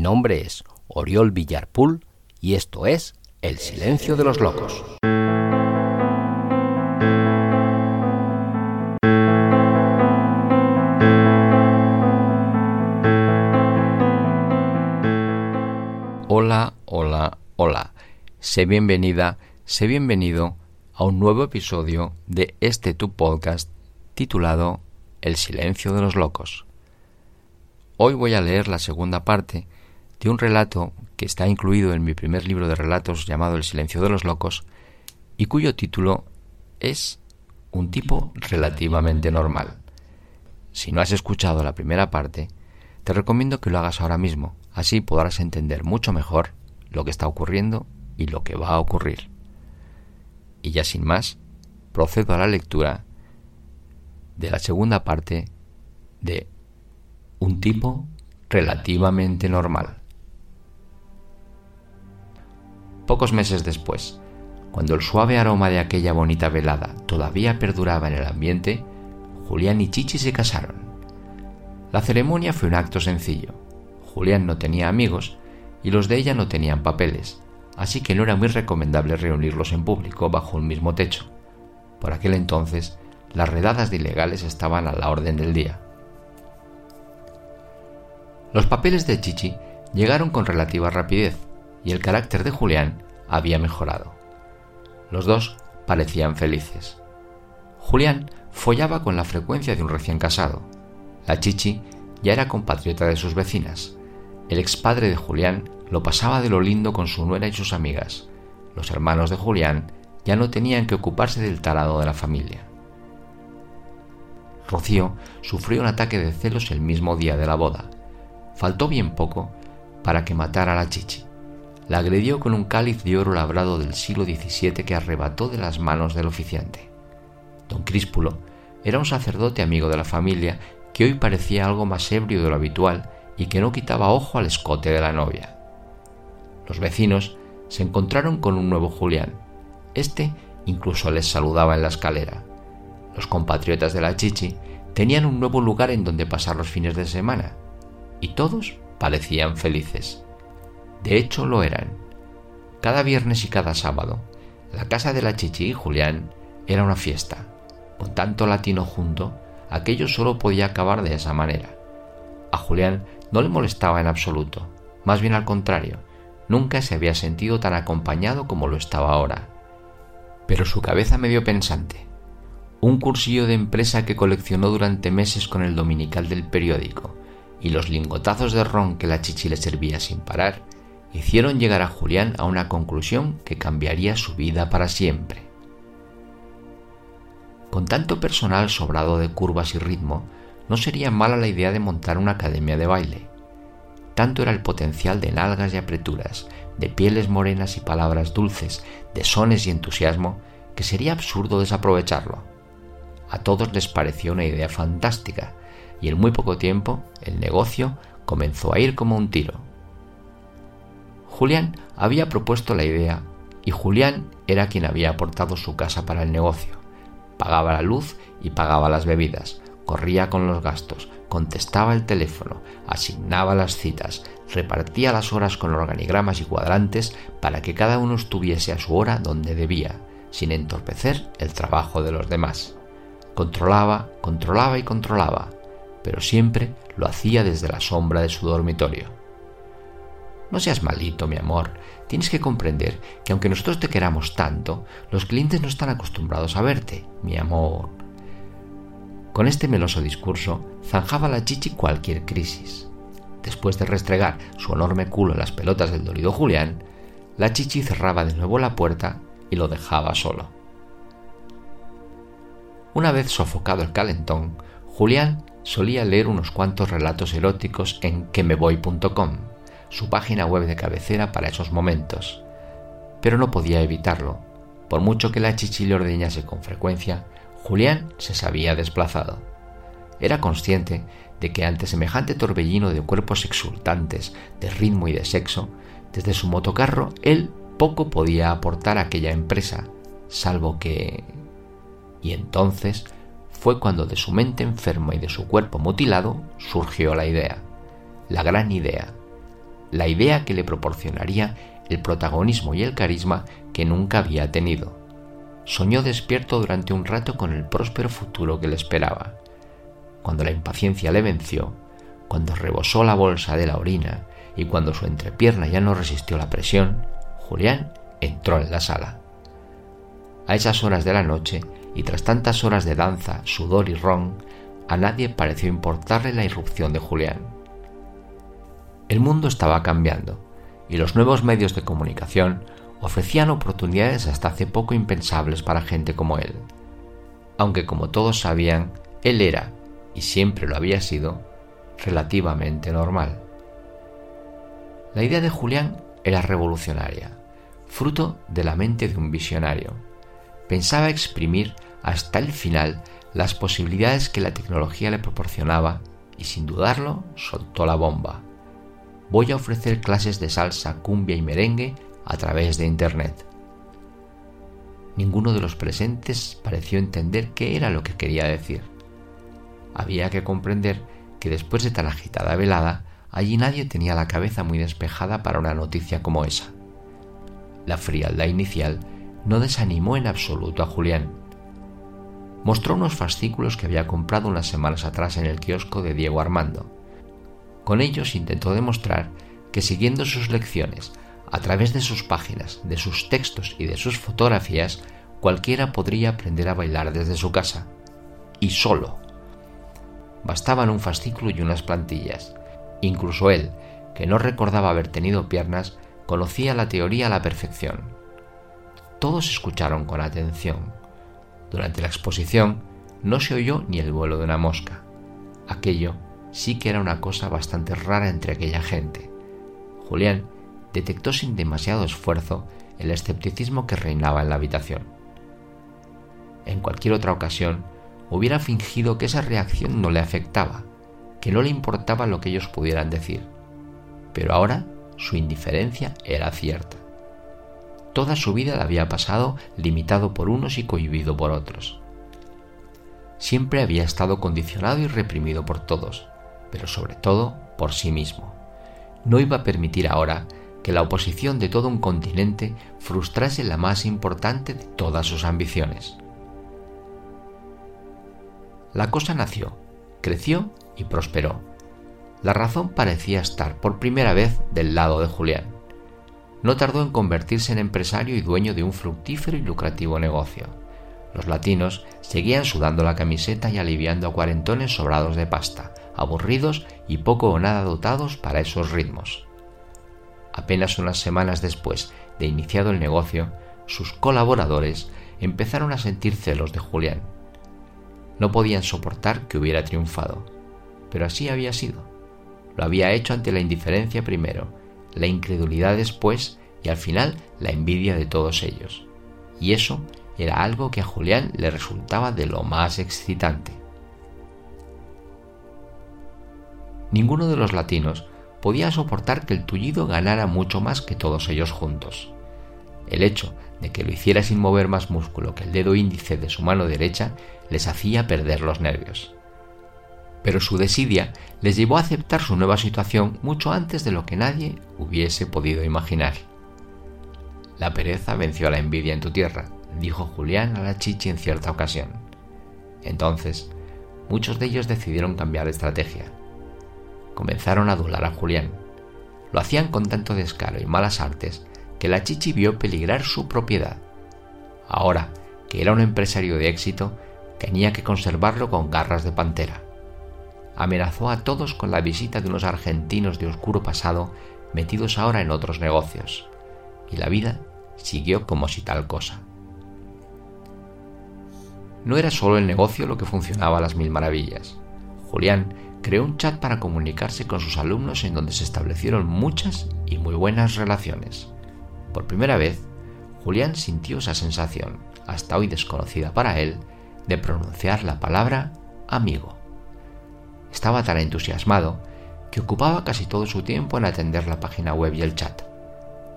Mi nombre es Oriol Villarpool y esto es El Silencio de los Locos. Hola, hola, hola. Sé bienvenida, sé bienvenido a un nuevo episodio de este tu podcast titulado El silencio de los locos. Hoy voy a leer la segunda parte de un relato que está incluido en mi primer libro de relatos llamado El silencio de los locos y cuyo título es Un tipo relativamente normal. Si no has escuchado la primera parte, te recomiendo que lo hagas ahora mismo, así podrás entender mucho mejor lo que está ocurriendo y lo que va a ocurrir. Y ya sin más, procedo a la lectura de la segunda parte de un tipo relativamente normal. Pocos meses después, cuando el suave aroma de aquella bonita velada todavía perduraba en el ambiente, Julián y Chichi se casaron. La ceremonia fue un acto sencillo. Julián no tenía amigos y los de ella no tenían papeles, así que no era muy recomendable reunirlos en público bajo un mismo techo. Por aquel entonces, las redadas de ilegales estaban a la orden del día. Los papeles de Chichi llegaron con relativa rapidez y el carácter de Julián había mejorado. Los dos parecían felices. Julián follaba con la frecuencia de un recién casado. La Chichi ya era compatriota de sus vecinas. El expadre de Julián lo pasaba de lo lindo con su nuera y sus amigas. Los hermanos de Julián ya no tenían que ocuparse del talado de la familia. Rocío sufrió un ataque de celos el mismo día de la boda Faltó bien poco para que matara a la chichi. La agredió con un cáliz de oro labrado del siglo XVII que arrebató de las manos del oficiante. Don Críspulo era un sacerdote amigo de la familia que hoy parecía algo más ebrio de lo habitual y que no quitaba ojo al escote de la novia. Los vecinos se encontraron con un nuevo Julián. Este incluso les saludaba en la escalera. Los compatriotas de la Chichi tenían un nuevo lugar en donde pasar los fines de semana y todos parecían felices. De hecho lo eran. Cada viernes y cada sábado, la casa de la Chichi y Julián era una fiesta. Con tanto latino junto, aquello solo podía acabar de esa manera. A Julián no le molestaba en absoluto, más bien al contrario, nunca se había sentido tan acompañado como lo estaba ahora. Pero su cabeza medio pensante, un cursillo de empresa que coleccionó durante meses con el dominical del periódico, y los lingotazos de ron que la chichi le servía sin parar hicieron llegar a Julián a una conclusión que cambiaría su vida para siempre. Con tanto personal sobrado de curvas y ritmo, no sería mala la idea de montar una academia de baile. Tanto era el potencial de nalgas y apreturas, de pieles morenas y palabras dulces, de sones y entusiasmo, que sería absurdo desaprovecharlo. A todos les pareció una idea fantástica, y en muy poco tiempo el negocio comenzó a ir como un tiro. Julián había propuesto la idea y Julián era quien había aportado su casa para el negocio. Pagaba la luz y pagaba las bebidas, corría con los gastos, contestaba el teléfono, asignaba las citas, repartía las horas con organigramas y cuadrantes para que cada uno estuviese a su hora donde debía, sin entorpecer el trabajo de los demás. Controlaba, controlaba y controlaba, pero siempre lo hacía desde la sombra de su dormitorio. No seas malito, mi amor. Tienes que comprender que aunque nosotros te queramos tanto, los clientes no están acostumbrados a verte, mi amor. Con este meloso discurso zanjaba la chichi cualquier crisis. Después de restregar su enorme culo en las pelotas del dolido Julián, la chichi cerraba de nuevo la puerta y lo dejaba solo. Una vez sofocado el calentón, Julián solía leer unos cuantos relatos eróticos en quemevoy.com, su página web de cabecera para esos momentos. Pero no podía evitarlo. Por mucho que la chichi le ordeñase con frecuencia, Julián se sabía desplazado. Era consciente de que ante semejante torbellino de cuerpos exultantes, de ritmo y de sexo, desde su motocarro él poco podía aportar a aquella empresa, salvo que... Y entonces fue cuando de su mente enferma y de su cuerpo mutilado surgió la idea, la gran idea. La idea que le proporcionaría el protagonismo y el carisma que nunca había tenido. Soñó despierto durante un rato con el próspero futuro que le esperaba. Cuando la impaciencia le venció, cuando rebosó la bolsa de la orina y cuando su entrepierna ya no resistió la presión, Julián entró en la sala. A esas horas de la noche, y tras tantas horas de danza, sudor y ron, a nadie pareció importarle la irrupción de Julián. El mundo estaba cambiando, y los nuevos medios de comunicación ofrecían oportunidades hasta hace poco impensables para gente como él. Aunque como todos sabían, él era, y siempre lo había sido, relativamente normal. La idea de Julián era revolucionaria, fruto de la mente de un visionario. Pensaba exprimir hasta el final las posibilidades que la tecnología le proporcionaba y sin dudarlo soltó la bomba. Voy a ofrecer clases de salsa, cumbia y merengue a través de Internet. Ninguno de los presentes pareció entender qué era lo que quería decir. Había que comprender que después de tan agitada velada, allí nadie tenía la cabeza muy despejada para una noticia como esa. La frialdad inicial no desanimó en absoluto a Julián. Mostró unos fascículos que había comprado unas semanas atrás en el kiosco de Diego Armando. Con ellos intentó demostrar que siguiendo sus lecciones, a través de sus páginas, de sus textos y de sus fotografías, cualquiera podría aprender a bailar desde su casa. Y solo. Bastaban un fascículo y unas plantillas. Incluso él, que no recordaba haber tenido piernas, conocía la teoría a la perfección. Todos escucharon con atención. Durante la exposición no se oyó ni el vuelo de una mosca. Aquello sí que era una cosa bastante rara entre aquella gente. Julián detectó sin demasiado esfuerzo el escepticismo que reinaba en la habitación. En cualquier otra ocasión, hubiera fingido que esa reacción no le afectaba, que no le importaba lo que ellos pudieran decir. Pero ahora su indiferencia era cierta. Toda su vida la había pasado limitado por unos y cohibido por otros. Siempre había estado condicionado y reprimido por todos, pero sobre todo por sí mismo. No iba a permitir ahora que la oposición de todo un continente frustrase la más importante de todas sus ambiciones. La cosa nació, creció y prosperó. La razón parecía estar por primera vez del lado de Julián. No tardó en convertirse en empresario y dueño de un fructífero y lucrativo negocio. Los latinos seguían sudando la camiseta y aliviando a cuarentones sobrados de pasta, aburridos y poco o nada dotados para esos ritmos. Apenas unas semanas después de iniciado el negocio, sus colaboradores empezaron a sentir celos de Julián. No podían soportar que hubiera triunfado, pero así había sido. Lo había hecho ante la indiferencia primero, la incredulidad después y al final la envidia de todos ellos. Y eso era algo que a Julián le resultaba de lo más excitante. Ninguno de los latinos podía soportar que el tullido ganara mucho más que todos ellos juntos. El hecho de que lo hiciera sin mover más músculo que el dedo índice de su mano derecha les hacía perder los nervios. Pero su desidia les llevó a aceptar su nueva situación mucho antes de lo que nadie hubiese podido imaginar. La pereza venció a la envidia en tu tierra, dijo Julián a la chichi en cierta ocasión. Entonces, muchos de ellos decidieron cambiar de estrategia comenzaron a adular a Julián. Lo hacían con tanto descaro y malas artes que la chichi vio peligrar su propiedad. Ahora que era un empresario de éxito, tenía que conservarlo con garras de pantera. Amenazó a todos con la visita de unos argentinos de oscuro pasado metidos ahora en otros negocios. Y la vida siguió como si tal cosa. No era solo el negocio lo que funcionaba a las mil maravillas. Julián creó un chat para comunicarse con sus alumnos en donde se establecieron muchas y muy buenas relaciones. Por primera vez, Julián sintió esa sensación, hasta hoy desconocida para él, de pronunciar la palabra amigo. Estaba tan entusiasmado que ocupaba casi todo su tiempo en atender la página web y el chat.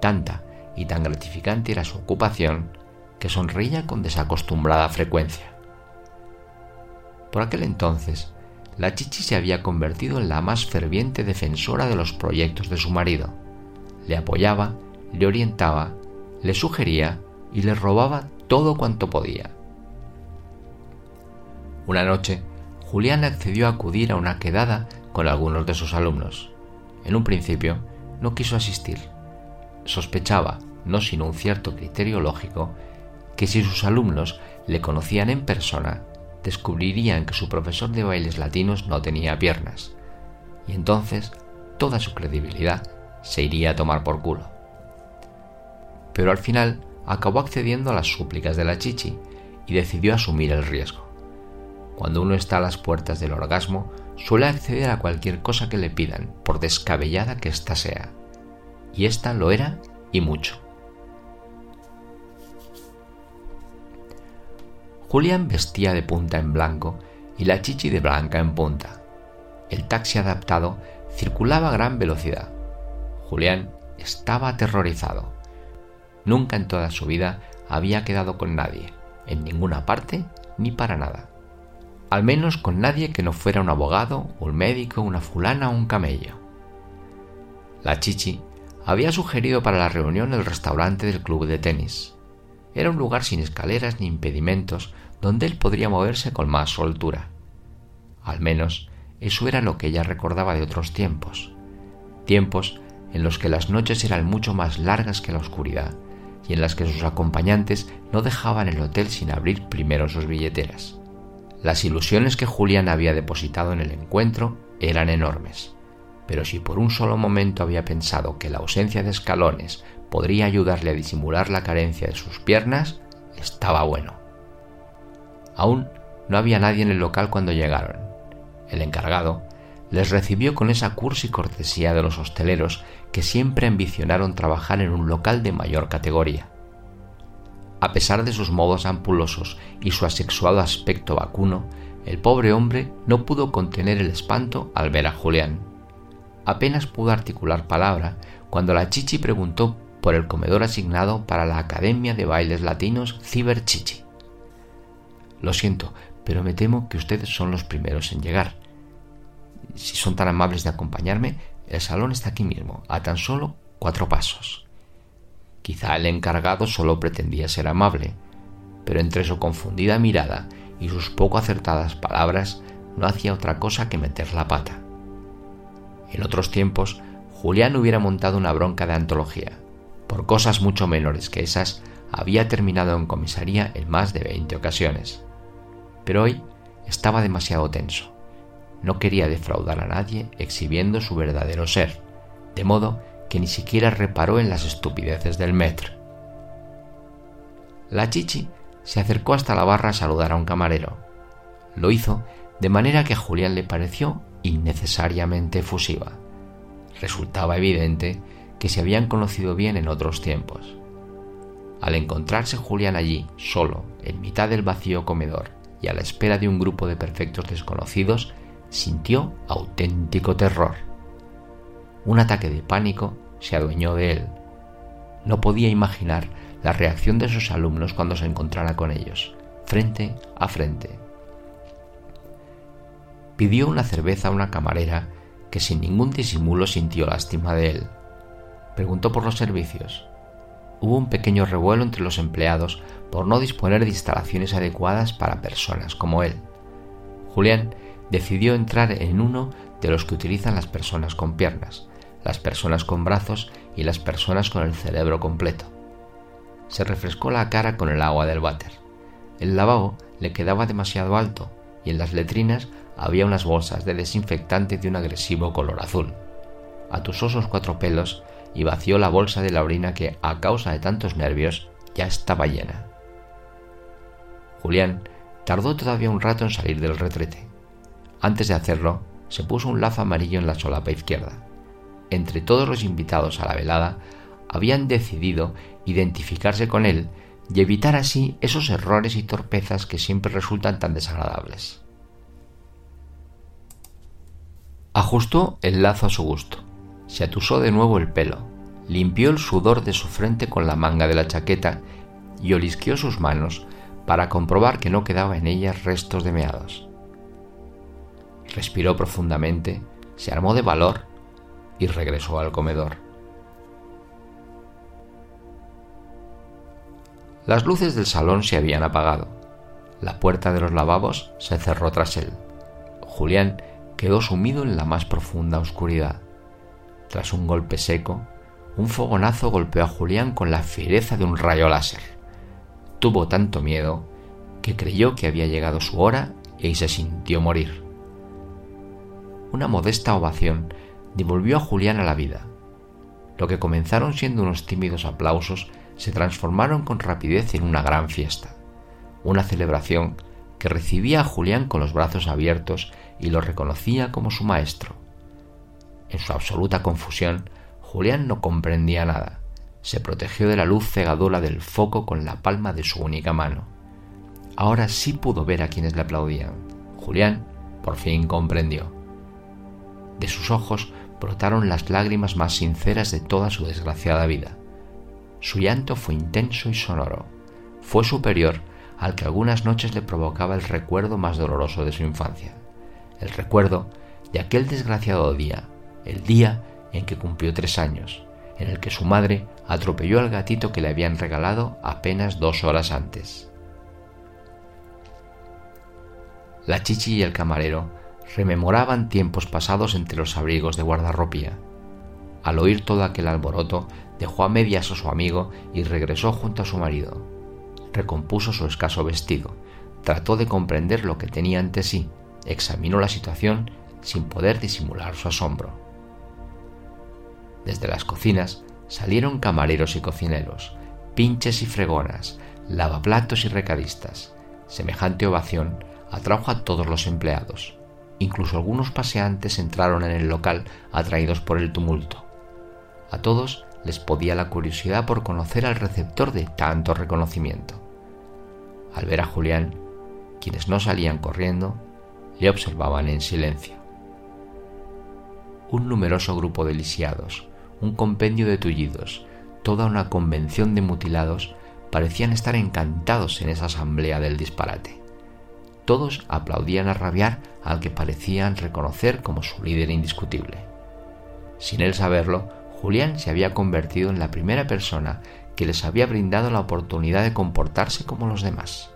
Tanta y tan gratificante era su ocupación que sonreía con desacostumbrada frecuencia. Por aquel entonces, la Chichi se había convertido en la más ferviente defensora de los proyectos de su marido. Le apoyaba, le orientaba, le sugería y le robaba todo cuanto podía. Una noche, Julián accedió a acudir a una quedada con algunos de sus alumnos. En un principio, no quiso asistir. Sospechaba, no sin un cierto criterio lógico, que si sus alumnos le conocían en persona, descubrirían que su profesor de bailes latinos no tenía piernas, y entonces toda su credibilidad se iría a tomar por culo. Pero al final acabó accediendo a las súplicas de la chichi y decidió asumir el riesgo. Cuando uno está a las puertas del orgasmo, suele acceder a cualquier cosa que le pidan, por descabellada que ésta sea. Y ésta lo era y mucho. Julián vestía de punta en blanco y la chichi de blanca en punta. El taxi adaptado circulaba a gran velocidad. Julián estaba aterrorizado. Nunca en toda su vida había quedado con nadie, en ninguna parte ni para nada. Al menos con nadie que no fuera un abogado, un médico, una fulana o un camello. La chichi había sugerido para la reunión el restaurante del club de tenis. Era un lugar sin escaleras ni impedimentos donde él podría moverse con más soltura. Al menos eso era lo que ella recordaba de otros tiempos. Tiempos en los que las noches eran mucho más largas que la oscuridad y en las que sus acompañantes no dejaban el hotel sin abrir primero sus billeteras. Las ilusiones que Julián había depositado en el encuentro eran enormes, pero si por un solo momento había pensado que la ausencia de escalones podría ayudarle a disimular la carencia de sus piernas, estaba bueno. Aún no había nadie en el local cuando llegaron. El encargado les recibió con esa cursi cortesía de los hosteleros que siempre ambicionaron trabajar en un local de mayor categoría. A pesar de sus modos ampulosos y su asexuado aspecto vacuno, el pobre hombre no pudo contener el espanto al ver a Julián. Apenas pudo articular palabra cuando la Chichi preguntó por el comedor asignado para la Academia de Bailes Latinos Ciberchichi. Lo siento, pero me temo que ustedes son los primeros en llegar. Si son tan amables de acompañarme, el salón está aquí mismo, a tan solo cuatro pasos. Quizá el encargado solo pretendía ser amable, pero entre su confundida mirada y sus poco acertadas palabras no hacía otra cosa que meter la pata. En otros tiempos, Julián hubiera montado una bronca de antología, por cosas mucho menores que esas, había terminado en comisaría en más de 20 ocasiones. Pero hoy estaba demasiado tenso. No quería defraudar a nadie exhibiendo su verdadero ser, de modo que ni siquiera reparó en las estupideces del metro. La chichi se acercó hasta la barra a saludar a un camarero. Lo hizo de manera que a Julián le pareció innecesariamente efusiva. Resultaba evidente que se habían conocido bien en otros tiempos. Al encontrarse Julián allí, solo, en mitad del vacío comedor y a la espera de un grupo de perfectos desconocidos, sintió auténtico terror. Un ataque de pánico se adueñó de él. No podía imaginar la reacción de sus alumnos cuando se encontrara con ellos, frente a frente. Pidió una cerveza a una camarera que sin ningún disimulo sintió lástima de él preguntó por los servicios. Hubo un pequeño revuelo entre los empleados por no disponer de instalaciones adecuadas para personas como él. Julián decidió entrar en uno de los que utilizan las personas con piernas, las personas con brazos y las personas con el cerebro completo. Se refrescó la cara con el agua del váter. El lavabo le quedaba demasiado alto y en las letrinas había unas bolsas de desinfectante de un agresivo color azul. Atusó sus cuatro pelos y vació la bolsa de la orina que, a causa de tantos nervios, ya estaba llena. Julián tardó todavía un rato en salir del retrete. Antes de hacerlo, se puso un lazo amarillo en la solapa izquierda. Entre todos los invitados a la velada, habían decidido identificarse con él y evitar así esos errores y torpezas que siempre resultan tan desagradables. Ajustó el lazo a su gusto se atusó de nuevo el pelo, limpió el sudor de su frente con la manga de la chaqueta y olisqueó sus manos para comprobar que no quedaba en ellas restos de meados. respiró profundamente, se armó de valor y regresó al comedor. Las luces del salón se habían apagado. La puerta de los lavabos se cerró tras él. Julián quedó sumido en la más profunda oscuridad. Tras un golpe seco, un fogonazo golpeó a Julián con la fiereza de un rayo láser. Tuvo tanto miedo que creyó que había llegado su hora y se sintió morir. Una modesta ovación devolvió a Julián a la vida. Lo que comenzaron siendo unos tímidos aplausos se transformaron con rapidez en una gran fiesta, una celebración que recibía a Julián con los brazos abiertos y lo reconocía como su maestro. En su absoluta confusión, Julián no comprendía nada. Se protegió de la luz cegadora del foco con la palma de su única mano. Ahora sí pudo ver a quienes le aplaudían. Julián por fin comprendió. De sus ojos brotaron las lágrimas más sinceras de toda su desgraciada vida. Su llanto fue intenso y sonoro. Fue superior al que algunas noches le provocaba el recuerdo más doloroso de su infancia. El recuerdo de aquel desgraciado día, el día en que cumplió tres años, en el que su madre atropelló al gatito que le habían regalado apenas dos horas antes. La chichi y el camarero rememoraban tiempos pasados entre los abrigos de guardarropía. Al oír todo aquel alboroto, dejó a medias a su amigo y regresó junto a su marido. Recompuso su escaso vestido, trató de comprender lo que tenía ante sí, examinó la situación sin poder disimular su asombro. Desde las cocinas salieron camareros y cocineros, pinches y fregonas, lavaplatos y recadistas. Semejante ovación atrajo a todos los empleados. Incluso algunos paseantes entraron en el local atraídos por el tumulto. A todos les podía la curiosidad por conocer al receptor de tanto reconocimiento. Al ver a Julián, quienes no salían corriendo, le observaban en silencio. Un numeroso grupo de lisiados, un compendio de tullidos, toda una convención de mutilados parecían estar encantados en esa asamblea del disparate. Todos aplaudían a rabiar al que parecían reconocer como su líder indiscutible. Sin él saberlo, Julián se había convertido en la primera persona que les había brindado la oportunidad de comportarse como los demás,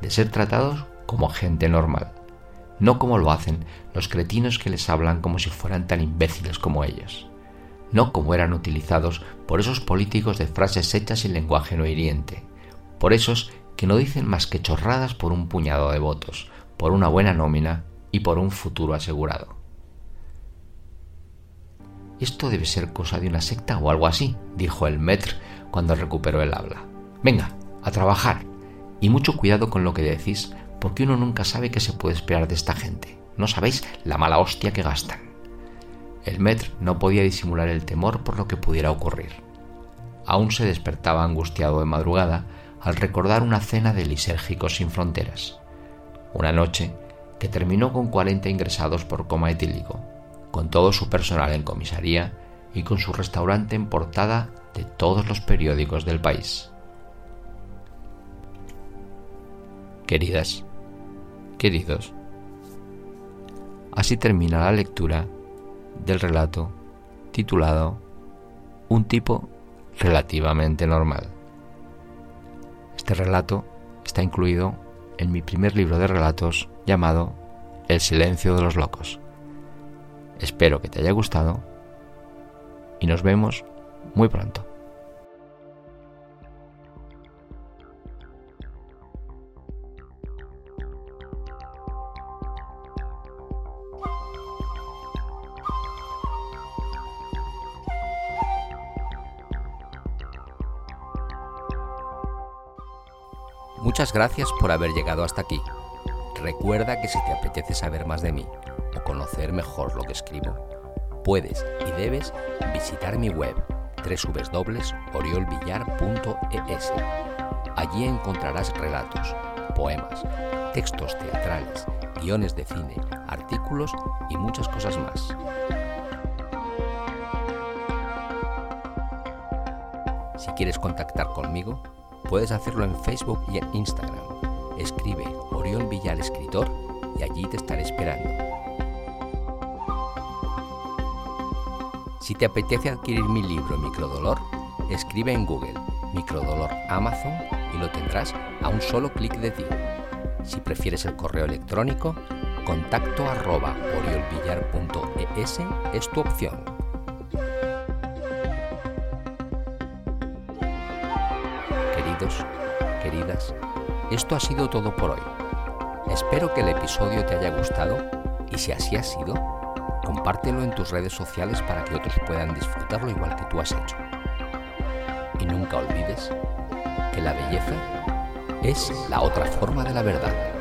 de ser tratados como gente normal, no como lo hacen los cretinos que les hablan como si fueran tan imbéciles como ellos, no como eran utilizados por esos políticos de frases hechas y lenguaje no hiriente, por esos que no dicen más que chorradas por un puñado de votos, por una buena nómina y por un futuro asegurado. Esto debe ser cosa de una secta o algo así, dijo el maître cuando recuperó el habla. Venga, a trabajar. Y mucho cuidado con lo que decís, porque uno nunca sabe qué se puede esperar de esta gente. No sabéis la mala hostia que gastan. El maître no podía disimular el temor por lo que pudiera ocurrir. Aún se despertaba angustiado de madrugada al recordar una cena de lisérgicos sin fronteras. Una noche que terminó con 40 ingresados por coma etílico, con todo su personal en comisaría y con su restaurante en portada de todos los periódicos del país. Queridas, queridos, así termina la lectura del relato titulado Un tipo relativamente normal. Este relato está incluido en mi primer libro de relatos llamado El silencio de los locos. Espero que te haya gustado y nos vemos muy pronto. Gracias por haber llegado hasta aquí. Recuerda que si te apetece saber más de mí o conocer mejor lo que escribo, puedes y debes visitar mi web www.oriolvillar.es. Allí encontrarás relatos, poemas, textos teatrales, guiones de cine, artículos y muchas cosas más. Si quieres contactar conmigo, Puedes hacerlo en Facebook y en Instagram. Escribe Oriol Villar Escritor y allí te estaré esperando. Si te apetece adquirir mi libro Microdolor, escribe en Google Microdolor Amazon y lo tendrás a un solo clic de ti. Si prefieres el correo electrónico, contacto arroba oriolvillar.es es tu opción. Esto ha sido todo por hoy. Espero que el episodio te haya gustado y si así ha sido, compártelo en tus redes sociales para que otros puedan disfrutarlo igual que tú has hecho. Y nunca olvides que la belleza es la otra forma de la verdad.